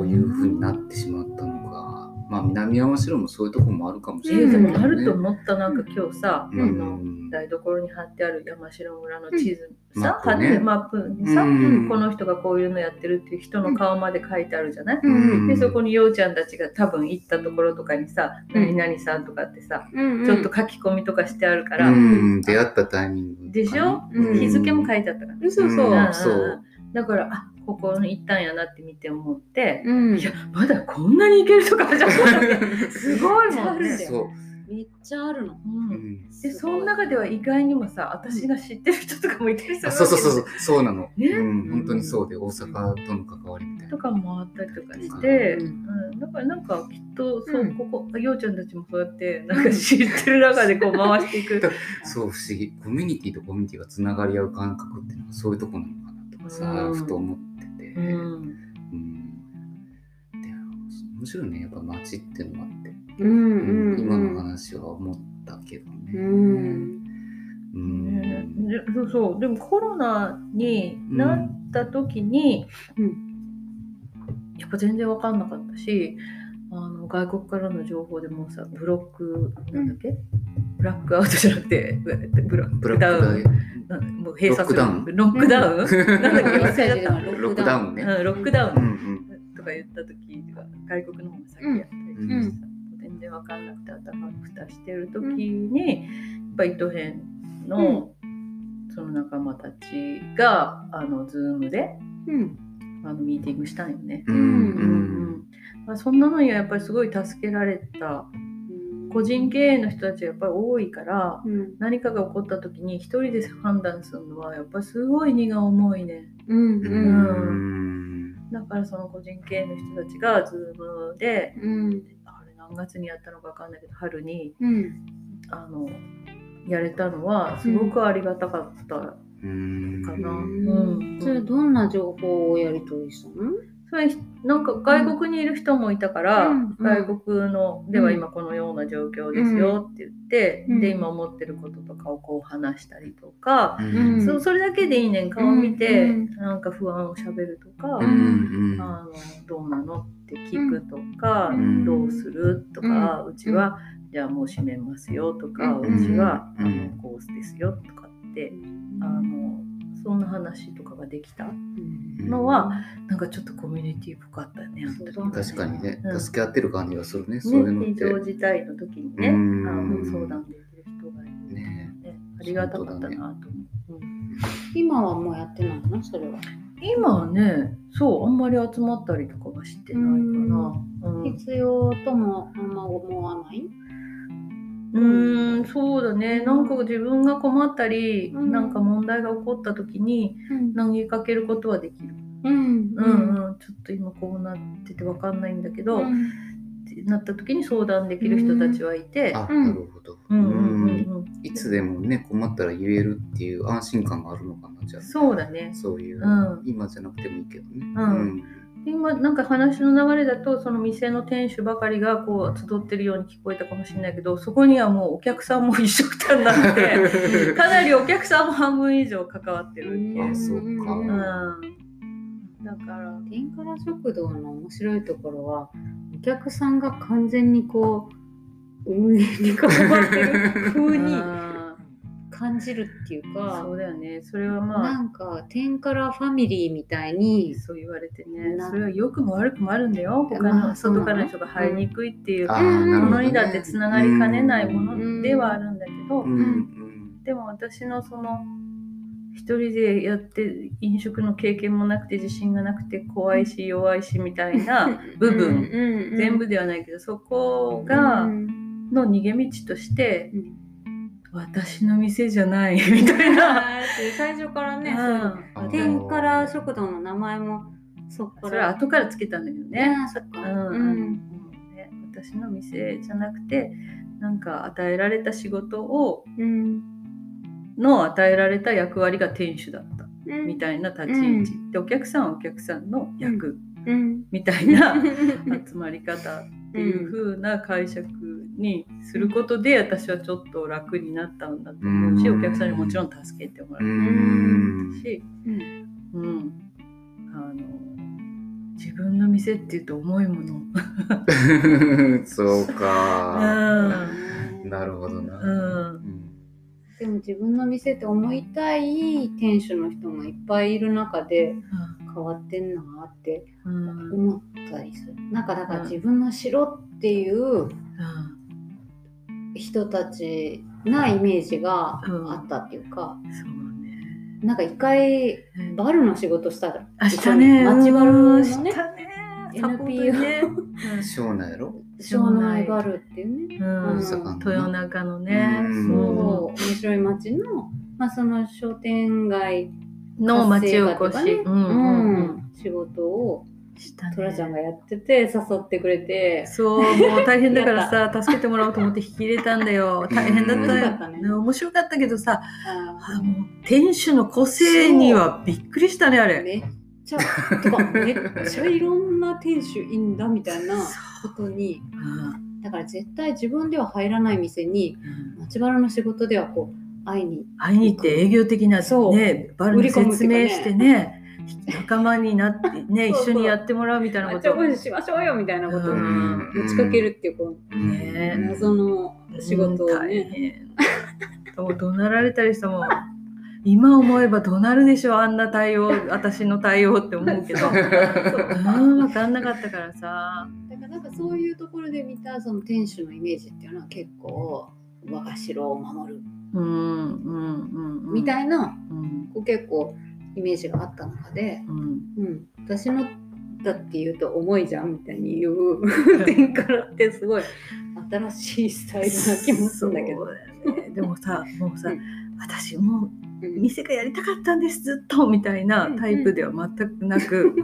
いうふうになってしまったのかまあ南山城もそういうとこもあるかもしれないね。もあると思ったなんか今日さ、うんあの台所に貼ってある山城村の地図さ、うん。マップね。貼ってマップにさ、うん。この人がこういうのやってるっていう人の顔まで書いてあるじゃない、うんでそこにようちゃんたちが多分行ったところとかにさ「うん。何々さん」とかってさ、うんちょっと書き込みとかしてあるから、うん。出会ったタイミングでしょ、うん。日付も書いてあったから。うんそうそう。うんん。そうだからあここに行ったんやなって見て思って、うん。いやまだこんなに行けるとかじゃなくて すごいもんね。そう。めっちゃあるの。うん。うん。でその中では意外にもさ私が知ってる人とかもいたりするそうそうそう。そうそうなの、ね。うん。本当にそうで大阪との関わりみたいな。とかもあったりとかして、ううん。だからなんかきっとそう、うん。ここようちゃんたちもそうやってなんか知ってる中でこう回していく。そう不思議。コミュニティとコミュニティがつながり合う感覚っていうのはそういうとこなのかな。とかさ、うん。ふと思ってて、うん。うん。で面白いね。やっぱ街っていうのもあって、うんうん。今の話は思ったけどね。うん。そうそう。でもコロナになった時に、うん。やっぱ全然分かんなかったしあの外国からの情報でもさブロックなんだっけ、ブラックアウトじゃなくてブラッククダウンもう閉鎖する。ロックダウン。ロックダウン、なんだっけ？忘れちゃった。ロロックダウンね。うん、ロックダウン、うんうん。とか言った時が外国の方が先やったりしてさ、全然わかんなくて頭が蓋してる時に、やっぱ糸編の、その仲間たちがあのズームでうん。あのミーティングしたんよね。うんうん。まあ、そんなのにはやっぱりすごい助けられた個人経営の人たちがやっぱり多いからうん。何かが起こった時に一人で判断するのはやっぱりすごい荷が重いね。うんううん。んだからその個人経営の人たちがズームでうん。あれ何月にやったのか分かんないけど春にうん。あのやれたのはすごくありがたかった。うん。かなうん。それどんな情報をやり取りしたの？それなんか外国にいる人もいたから、うん外国のでは今このような状況ですよって言って、うん。で今思ってることとかをこう話したりとか、うん。そそれだけでいいねん。顔見て、うん。なんか不安をしゃべるとか、あのどうなのって聞くとか、うん。どうするとか、うちはじゃあもう閉めますよとか、うちは、うん。あのコースですよとかってあのそんな話とかができたのはなんかちょっとコミュニティ深かったね。ね。確かにね、うん。助け合ってる感じがするね、そういうのっね、非て。常事態の時にね、あうん。の相談できる人がいる、ねね、ありがたかったなと思う、うん今はもうやってないの？それは。今はねそうあんまり集まったりとかはしてないかな。うん。必要ともあんま思わない？うん。そうだね。なんか自分が困ったり、うん。なんか問題が起こった時にうん。投げかけることはできる、うん。うんうん、ちょっと今こうなってて分かんないんだけど、ってなった時に相談できる人たちはいて、あ、うん。なるほど。うんうんうんうん。うん、いつでもね、困ったら言えるっていう安心感があるのかな、じゃあ。そうだね。そういう、うん。今じゃなくてもいいけどね。うん今なんか話の流れだとその店の店主ばかりがこう集ってるように聞こえたかもしれないけどそこにはもうお客さんも一緒くたになって かなりお客さんも半分以上関わってるっていう。あ、そうか。うん、だから天から食堂の面白いところはお客さんが完全にこう運営に関わってる風にあ感じるっていうーかそうだよね。それはまあなんか天からファミリーみたいにそう言われてね。なそれは良くも悪くもあるんだよ。他の外からの人が入りにくいっていうものにだってつながりかねないものではあるんだけど、でも私のその一人でやって飲食の経験もなくて自信がなくて怖いし弱いしみたいな 部分、全部ではないけどそこがうん。の逃げ道としてうん私の店じゃない みたいな。最初からね、うん。うん天から食堂の名前もそっから。それは後からつけたんだけどね。ねそっか。うんうん。あのね私の店じゃなくてなんか与えられた仕事をうん。の与えられた役割が店主だった。みいたいな立ち位置、でお客さんはお客さんの役。うん。みたいな 集まり方っていう風な解釈にすることで私はちょっと楽になったんだと思うし、うんお客さんにもちろん助けてもらううん。し、うんうん、あの自分の店っていうと重いもの。そううか。んなるほどな。うんでも自分の店って思いたい店主の人もいっぱいいる中で変わってんなってうん思ったりする。なんかだから自分の城っていう人たちなイメージがあったっていうか、そうね。なんか一回バルの仕事したらあしたね。街バルのね。したね。NPO ね。湘南やろ？湘南バルっていうね、うん。うん。豊中のね。うん。そう。面白い街の、まあ、その商店街の町おこし。うんうんうん。うん。仕事をね。トラちゃんがやってて誘ってくれて。そう、もう大変だからさ、助けてもらおうと思って引き入れたんだよ。大変だったよ。面白かったね。面白かったけどさ、ああもう店主の個性にはびっくりしたね、あれ。めっちゃとかめっちゃいろんな店主いいんだみたいなことに。うん。だから絶対自分では入らない店にうん。街バラの仕事ではこう会いに会いに行って営業的なそう。ね、バルに説明してね、仲間になってね、一緒にやってもらうみたいなこと。これしましょうよみたいなことをうん。持ちかけるっていうこのね謎の仕事をうん。大ね。う怒鳴られたりしたもん。今思えばどうなるでしょうあんな対応私の対応って思うけど。分かんなかったからさ。だからなんかそういうところで見たその店主のイメージっていうのは結構我が城を守る。うんうんうんうん。みたいな、うん。こう結構イメージがあった中で、うん。うん、私のだって言うと重いじゃんみたいに言う点からってすごい新しいスタイルな気もするんだけど。ね。でもさ もうさ、うん。私も店がやりたかったんですずっとみたいなタイプでは全くなく、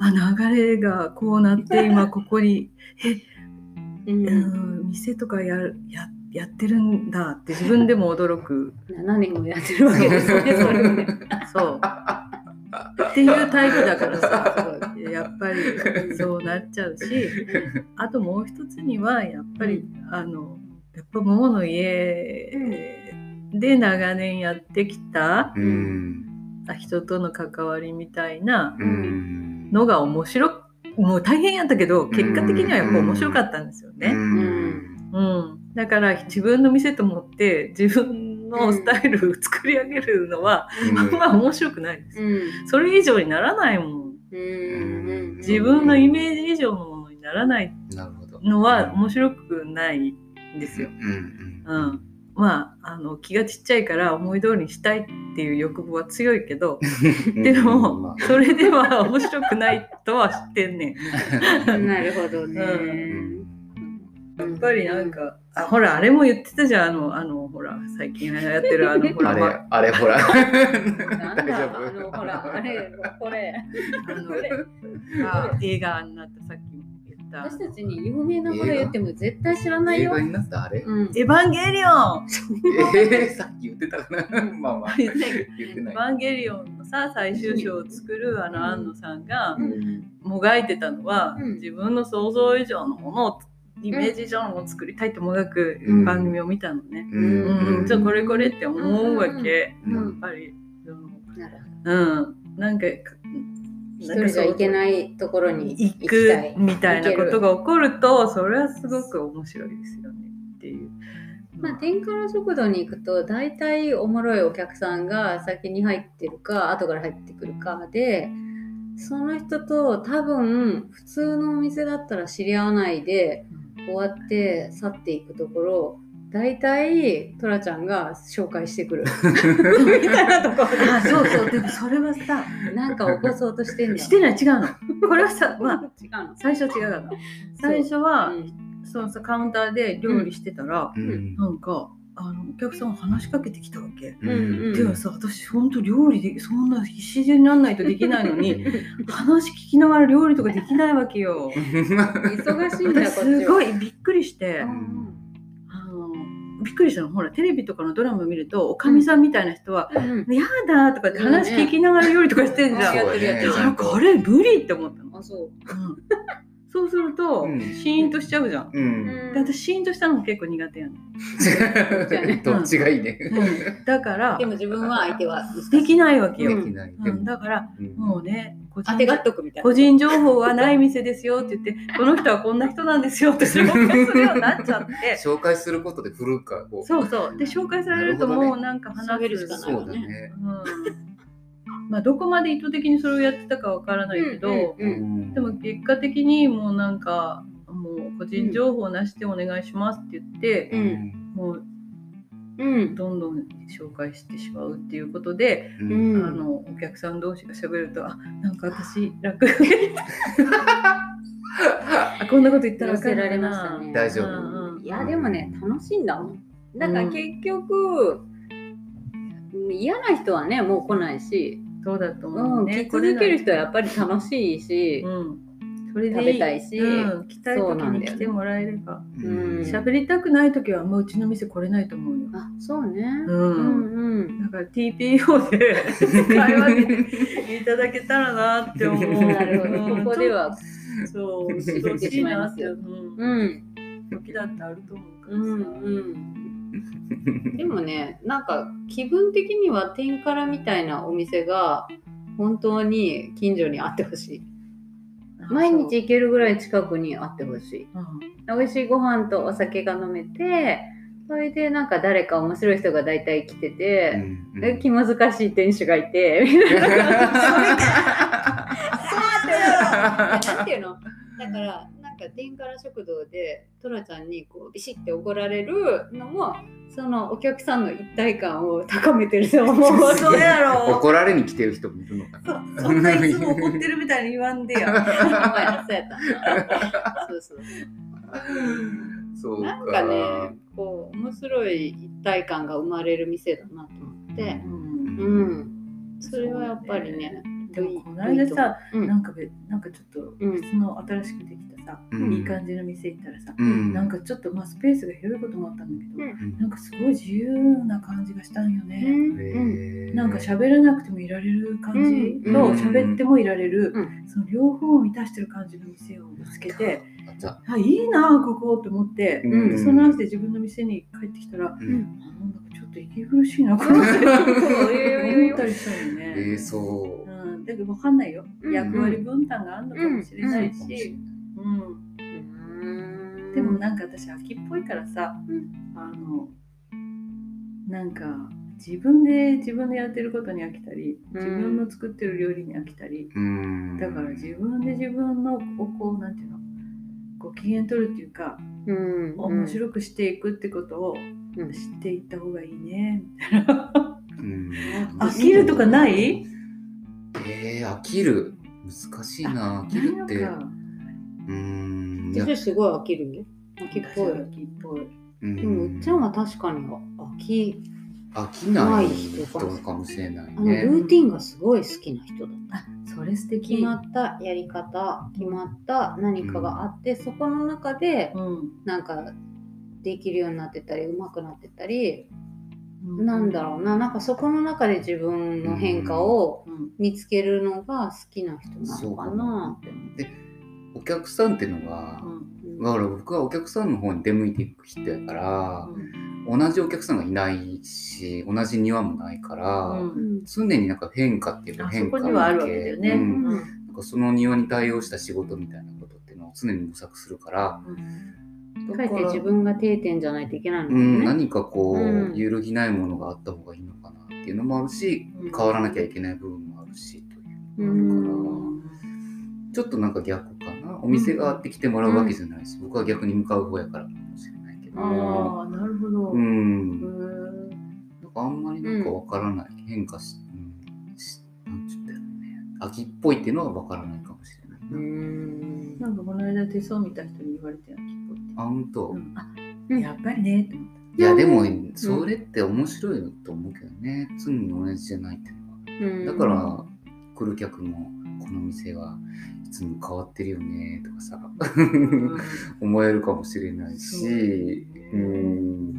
あ流れがこうなって今ここにえ、うん。うん、店とかやややってるんだって自分でも驚く。7年もやってるわけですね、それをね。そう。っていうタイプだからさ やっぱりそうなっちゃうしあともう一つにはやっぱり、あのやっぱ桃の家で長年やってきたうん。人との関わりみたいなうん。のが面白くもう大変やったけど結果的にはやっぱ面白かったんですようね。ん。うん、だから自分の店と思って自分のスタイルを作り上げるのは、あんま面白くないです。うん。それ以上にならないもん。うん。自分のイメージ以上のものにならないなるほど。のは面白くないんですよ。うん。うん、まああの気がちっちゃいから思い通りにしたいっていう欲望は強いけど うん。でまもあ。それでは面白くないとは知ってんねん。なるほどね。やっぱりなんかあほらあれも言ってたじゃん。あのあのほら最近流行ってるあのほらあれまあれほら。大丈あのほらあれこれ。あのこれ。あ映画になったさっきも言った。私たちに有名なこと言っても絶対知らないよ。映画。になったあれ？うん「エヴァンゲリオン!」えー、さっき言ってたかな。まあまあ。言ってない。エヴァンゲリオンのさ最終章を作るあの安野さんがうん。もがいてたのは、うん。自分の想像以上のものをイメージ以上のものを作りたいってもがくうん。番組を見たのね。ううん。ん。じゃあこれこれって思うわけ、うん。やっぱり。うんなるほど。うん、なんか一人じゃ行けないところに行行きたくい。みたいなことが起こるとそれはすごく面白いですよねっていう。まあ、天から食堂に行くと大体おもろいお客さんが先に入ってるか後から入ってくるかでその人と多分普通のお店だったら知り合わないで終わって去っていくところ大体トラちゃんが紹介してくる。みたいなところ。あそうそう。でもそれはさでなんか起こそうとしてんだしてない違うの。これはさ まあ違うの。最初違うかな最初はうん。そうさカウンターで料理してたら、うん。なんかあのお客さん話しかけてきたわけ。うんうん。ではさ私ほんと料理でそんな必死になんないとできないのに 話聞きながら料理とかできないわけよ。忙しいんだすごいびっくりして、うんあのびっくりしたの。ほらテレビとかのドラマ見るとおかみさんみたいな人はうん「やだ」とかって話聞きながら料理とかしてんじゃん。やってるやってる。あこれ無理って思ったの。あそう。うんそうすると、うんシーンとしちゃうじゃん。うんで私シーンとしたのも結構苦手やねん。どっちがいいね？うんだからでも自分は相手はできないわけよ。できない。でうんもだからうんもうね個人当てがっとくみたいな個人情報はない店ですよって言ってこの人はこんな人なんですよって紹介するようになっちゃって 紹介することで振るかこう。そうそうで紹介されるともうなんか話喋るしかないそうだね。うんまあどこまで意図的にそれをやってたかわからないけど、うんうんでも結果的にもうなんかもう個人情報なしでお願いしますって言って、うん。もううん。どんどん紹介してしまうっていうことで、ううん。んあのお客さん同士が喋るとあなんか私楽 あこんなこと言ったら寄せられましたね。大丈夫。うんうんいやでもね楽しいんだもん。だから結局、嫌な人はねもう来ないし、そうだとうん思うね。来続ける人はやっぱり楽しいし、うん、それで食べたいし、うん、来たい時に来てもらえれば。うん。喋りたくない時はもううちの店来れないと思うよ。あそうね、ううんん、だから TPO で会話でいただけたらなって思う。なるほど。うん。ここではそう、知っ てしまいますよ。うん。うん、時だってあると思うからさ。うんうんでもねなんか気分的には天からみたいなお店が本当に近所にあってほしい。毎日行けるぐらい近くにあってほしい。そう。うん美味しいご飯とお酒が飲めてそれでなんか誰か面白い人が大体来てうて、んうん。え気難しい店主がいてみたいな。なんていうの？だからなんか天から食堂でトラちゃんにこうビシッて怒られるのもそのお客さんの一体感を高めてると思う。そうやろ。怒られに来てる人もいるのかな。そんないつも怒ってるみたいに言わんでや。お前らそうやったなそうそうそう。か。なんかねこう面白い一体感が生まれる店だなと思って。う、ん。うん、それはやっぱりねでもこの間さ、うん。なんかべなんかちょっとうん。別の新しくできたさ、うん。いい感じの店行ったらさ、うん。なんかちょっとまあスペースが広いこともあったんだけど、うん。なんかすごい自由な感じがしたんようね。ん。うんなんか喋らなくてもいられる感じうん。とうん。喋ってもいられる、うん。その両方を満たしてる感じの店を見つけて、あいいなあここって思って、うん。でその足で自分の店に帰ってきたら、あううんなんかちょっと息苦しいなこの店。思ったりしたよね。えー、そう。うん、だけどわかんないよ、うん。役割分担があるのかもしれないし、うんうんでもなんか私秋っぽいからさ、うんあのなんか自分で自分でやってることに飽きたりうん自分の作ってる料理に飽きたり、うん。だから自分で自分のをこうなんていうのご機嫌取るっていうか、うん面白くしていくってことをうん知っていった方がいいね。うん。飽きるとかない？えー、飽きる。難しいな。飽きるって。うん。私すごい飽きる？よ飽きっぽい。秋っぽい。うん。でもうっちゃんは確かに飽き飽きない人人かもしれないあのね。ルーティンがすごい好きな人だった。あそれ素敵。決まったやり方決まった何かがあって、そこの中でうん。なんかできるようになってたり上手くなってたり、うん。なんだろうななんかそこの中で自分の変化をうん。見つけるのが好きな人なのかなって思でお客さんっていうのが、うん。う。だから僕はお客さんの方に出向いていく人やから、同じお客さんがいないし同じ庭もないから、うん。うん常になんか変化っていうかあ変化そこにはあるわけだよね。うん。うん。うんなんかその庭に対応した仕事みたいなことっていうのを常に模索するからかえって自分が定点じゃないといけないのうん、ね。何かこう、うん。揺るぎないものがあった方がいいのかなっていうのもあるし、うん。変わらなきゃいけない部分もあるしといううん。ちょっとなんか逆お店があって来てもらうわけじゃないし、僕は逆に向かう方やからかもしれないけど、ああなるほど。ううんんなんかあんまりなんかわからない、変化し,、うん、しなんちゅったやろね。秋っぽいっていうのはわからないかもしれないな、うん。なんかこの間手相見た人に言われて秋っぽいって。あ本当、うんあうんやっぱりねって思っいやでもそれって面白いと思うけどね。常に同じじゃないっていうのは。だから来る客もこの店はいつも変わってるよねとかさ。た。思えるかもしれないし。そううん。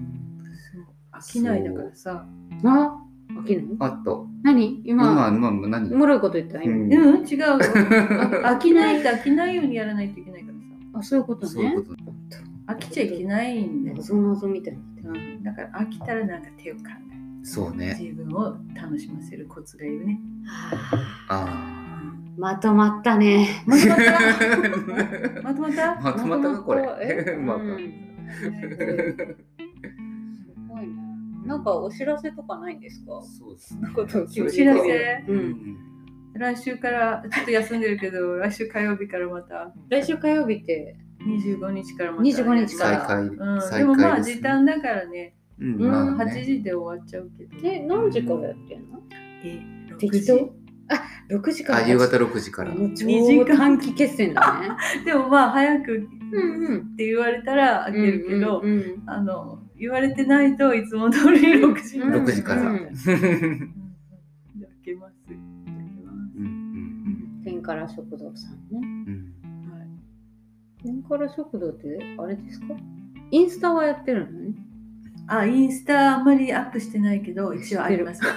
飽きないだからさ。あ飽きない？あと何？今？今今何？おもろいこと言った？今、うん。うん？違う。よ。飽きないと飽きないようにやらないといけないからさ。あそういうことね。そういうこと飽きちゃいけないんだよ。謎謎みたいな。うん。だから飽きたらなんか手を考える。そうね。自分を楽しませるコツがいるね。あまとまったね。まとまった？あまとまった？まとまったかこれ。えまあうん。すごいね。なんかお知らせとかないんですか？そうですそんなことを聞いてお知らせ？ううん。ん来週からちょっと休んでるけど来週火曜日からまた。来週火曜日って？25日からまた。25日から。再開。うん、再でもまあ時短だからね、うん。うん。まあね。8時で終わっちゃうけど。え何時からやってんの？え6適当？あ6時からあ夕方6時から。もう超二時間短期決戦だね。でもまあ早くうんうん。って言われたら開けるけど、うんうんあの言われてないといつも通り6時うん6時から。開けます天から食堂さんね。うん。はい天から食堂ってあれですか？インスタはやってるのね。あインスタあんまりアップしてないけど一応あります、知はい、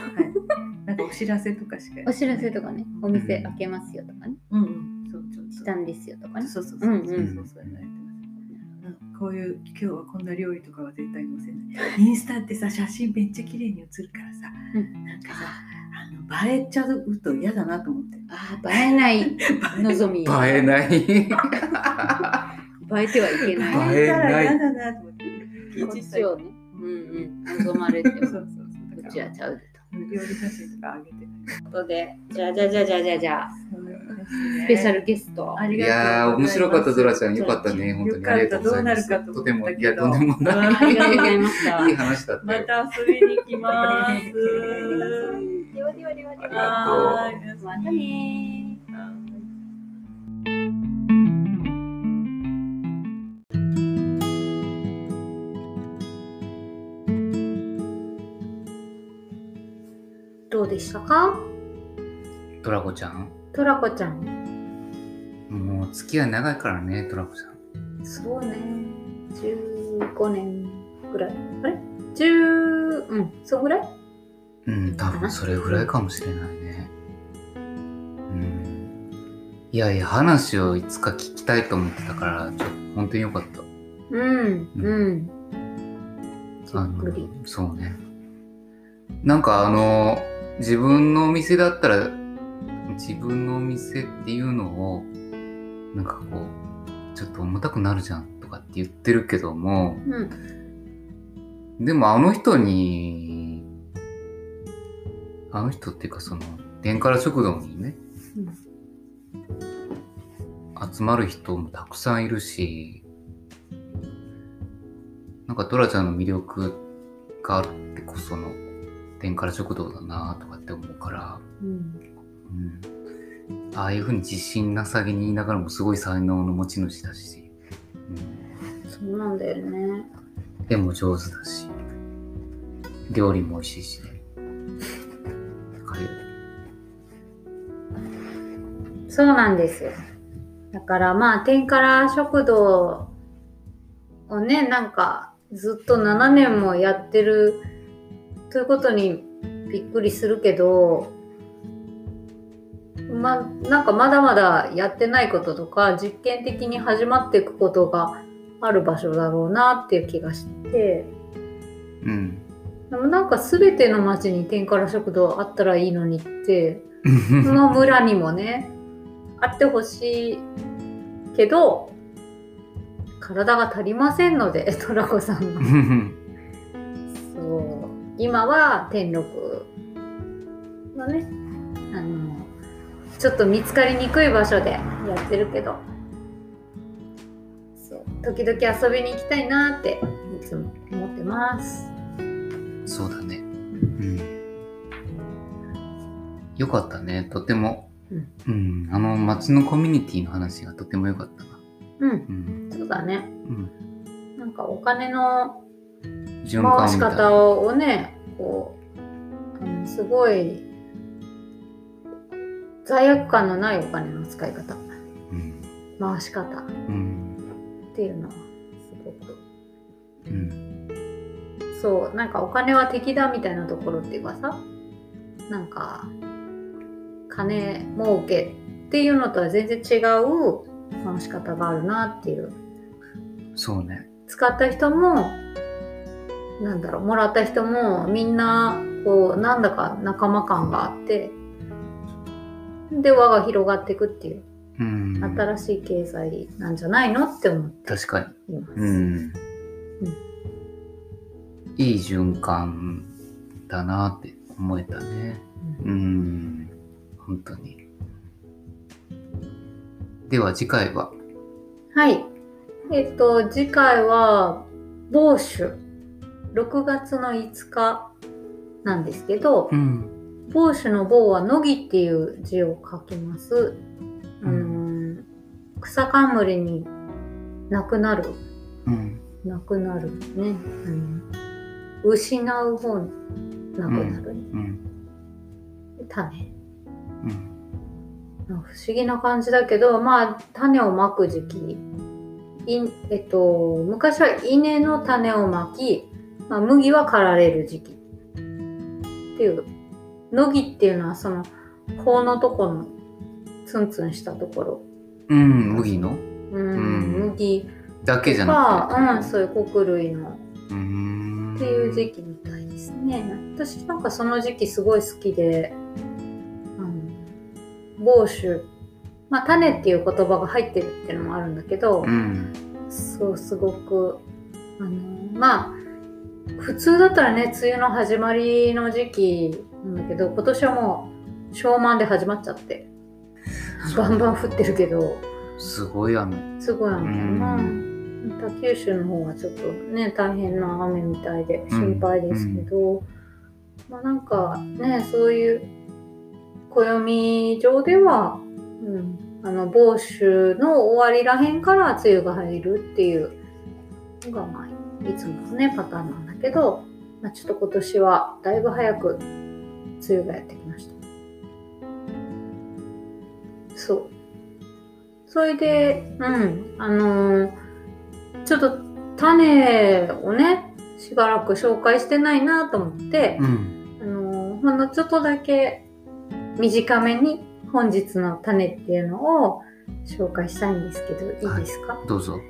お知らせとかしかお知らせとかね。お店うん。開けますよとかね。うんうん。そうそうそうしたんですよとかね。そうそうそう。そうそううんうん。そうそういう。のやってます。うん。こういう今日はこんな料理とかは絶対載せない。インスタってさ写真めっちゃ綺麗に写るからさ、うん。なんかさあの映えちゃうと嫌だなと思って。あー映えない 望み。映えない。映えてはいけない。映えたらない嫌だなと思って。一応ね。ううんうん。望まれてそうそうそう。うちはちゃう。で料理写真とかあげてとことでじゃあじゃあじゃあじゃあじゃあじゃあススペシャルゲストいありがとうやー、面白かった、ドラちゃん。よよかったね。本当にありがとうございます。どうなるかととても、いや、とんでもない。ありがとうございましたいい話だったよ。また遊びに来ます。で はではではでありはまたねでしたか？トラコちゃん？トラコちゃんもう、付き合い長いからね、トラコちゃん。そうね15年ぐらいあれ？10うんそんぐらい？うん、多分それぐらいかもしれないね。うん。いやいや、話をいつか聞きたいと思ってたから、ちょっと本当によかった。うんうんじあっくりの、そうね。なんかあの、自分のお店だったら、自分のお店っていうのを、なんかこう、ちょっと重たくなるじゃんとかって言ってるけども、うん。でもあの人に、あの人っていうかその、天から食堂にね、集まる人もたくさんいるし、なんかドラちゃんの魅力があってこその、天から食堂だなとかって思うから、うん。うん、ああいうふうに自信なさげに言いながらもすごい才能の持ち主だし、そうなんだよね。うん、でも上手だし、料理も美味しいしね。そうなんですよ。だからまあ天から食堂をねなんかずっと7年もやってるということにびっくりするけどまなんかまだまだやってないこととか実験的に始まっていくことがある場所だろうなっていう気がして。うん。でもなんか全ての町に天から食堂あったらいいのにって この村にもねあってほしいけど体が足りませんのでトラコさんの そう今は天禄のねあのちょっと見つかりにくい場所でやってるけどそう時々遊びに行きたいなっていつも思ってますそうだね。うん。よかったね。とても。うん。あの、街のコミュニティの話がとてもよかったな。うんうん。そうだねうん。なんかお金の循回し。方をねこうあのすごい罪悪感のないお金の使い方うん。回し方っうん。ていうのはすごくうん。そうなんかお金は敵だみたいなところっていうかさなんか金儲けっていうのとは全然違う回し方があるなっていうそうね。使った人もなんだろうもらった人もみんなこうなんだか仲間感があってで輪が広がっていくっていううん。新しい経済なんじゃないのって思って確かに。うん。いい循環だなって思えたね。うん。本当に。では次回は？はい。えっと次回は某種6月の5日なんですけど、うん。某種の某は乃木っていう字を書きます。あのー草冠になくなるうん。なくなるね。あの失う方になくなる、うん。種。うん。不思議な感じだけど、まあ種をまく時期。いえっと、昔は稲の種をまき、まあ、麦は刈られる時期。っていう。乃木っていうのはその、甲のとこのツンツンしたところ。うん。麦の？うん、うん麦だけじゃなくて。が、うん、そういう穀類のっていう時期みたいですね。私なんかその時期すごい好きで、あの某種、まあ種っていう言葉が入ってるっていうのもあるんだけど、うん。そうすごく、あのまあ、普通だったらね梅雨の始まりの時期なんだけど今年はもう小満で始まっちゃってバンバン降ってるけどすごい雨。すごい雨。だなうまた九州の方はちょっとね大変な雨みたいで心配ですけど、まあなんかねそういう暦上では、うん、あの某州の終わりらへんから梅雨が入るっていうのがまあいつものねパターンなんだけど、まあ、ちょっと今年はだいぶ早く梅雨がやってきましたそうそれでうんあのーちょっと種をねしばらく紹介してないなと思って、うん。あのほんのちょっとだけ短めに本日の種っていうのを紹介したいんですけどいいですか、どうぞ。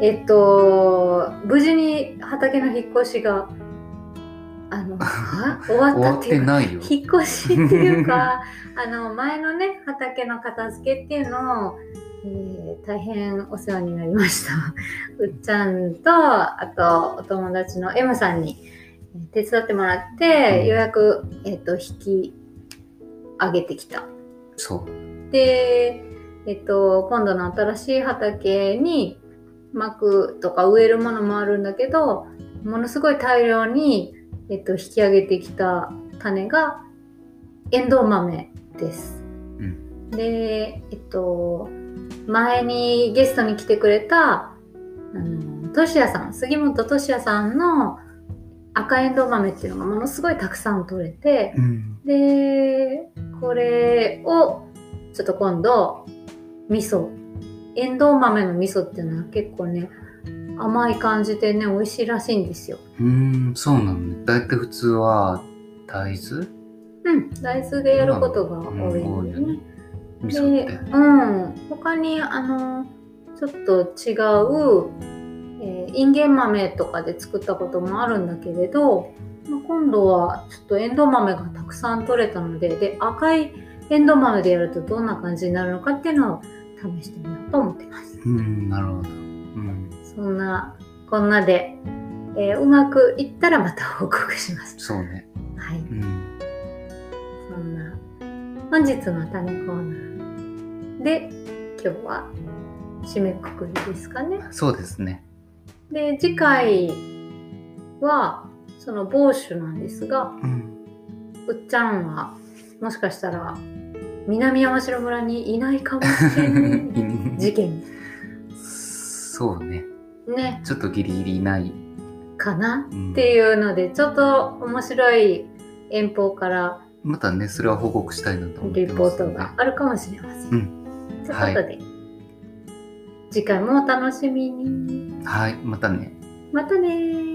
えっと無事に畑の引っ越しがあのあ 終わったっていうかてないよ。引っ越しっていうか あの前のね畑の片付けっていうのを、えー大変お世話になりました。うっちゃんとあとお友達の M さんにえー手伝ってもらって、うんようやく、えっと引き上げてきた。そう。で、えっと、今度の新しい畑に巻くとか植えるものもあるんだけどものすごい大量に、えっと、引き上げてきた種がエンドウ豆です。うん。で、えっと、前にゲストに来てくれたあのトシヤさん杉本トシヤさんの赤エンドウ豆っていうのがものすごいたくさん取れて、うん。でこれをちょっと今度味噌エンドウ豆の味噌っていうのは結構ね甘い感じでね美味しいらしいんですよ。うーん、そうなのね。だいたい普通は大豆？うん、大豆でやることが多いねよね。。味噌って。うん、他にあのちょっと違う、えーインゲン豆とかで作ったこともあるんだけれど、まあ今度はちょっとエンドウ豆がたくさん取れたのでで赤いエンドウ豆でやるとどんな感じになるのかっていうのを試してみようと思ってます。うん、なるほど。うん。そんなこんなで、えーうまくいったらまた報告します。そうね。はい、うん。そんな本日の種コーナーで今日は締めくくりですかね。そうですね。で次回はその某種なんですがうん。うっちゃんはもしかしたら南山城村にいないかもしれない。事件。そうね。ね。ちょっとギリギリいないかな、っていうのでちょっと面白い遠方からまたねそれは報告したいなと思ってリポートがあるかもしれません、うん、ということで、はい、次回もお楽しみに。はいまたね。またね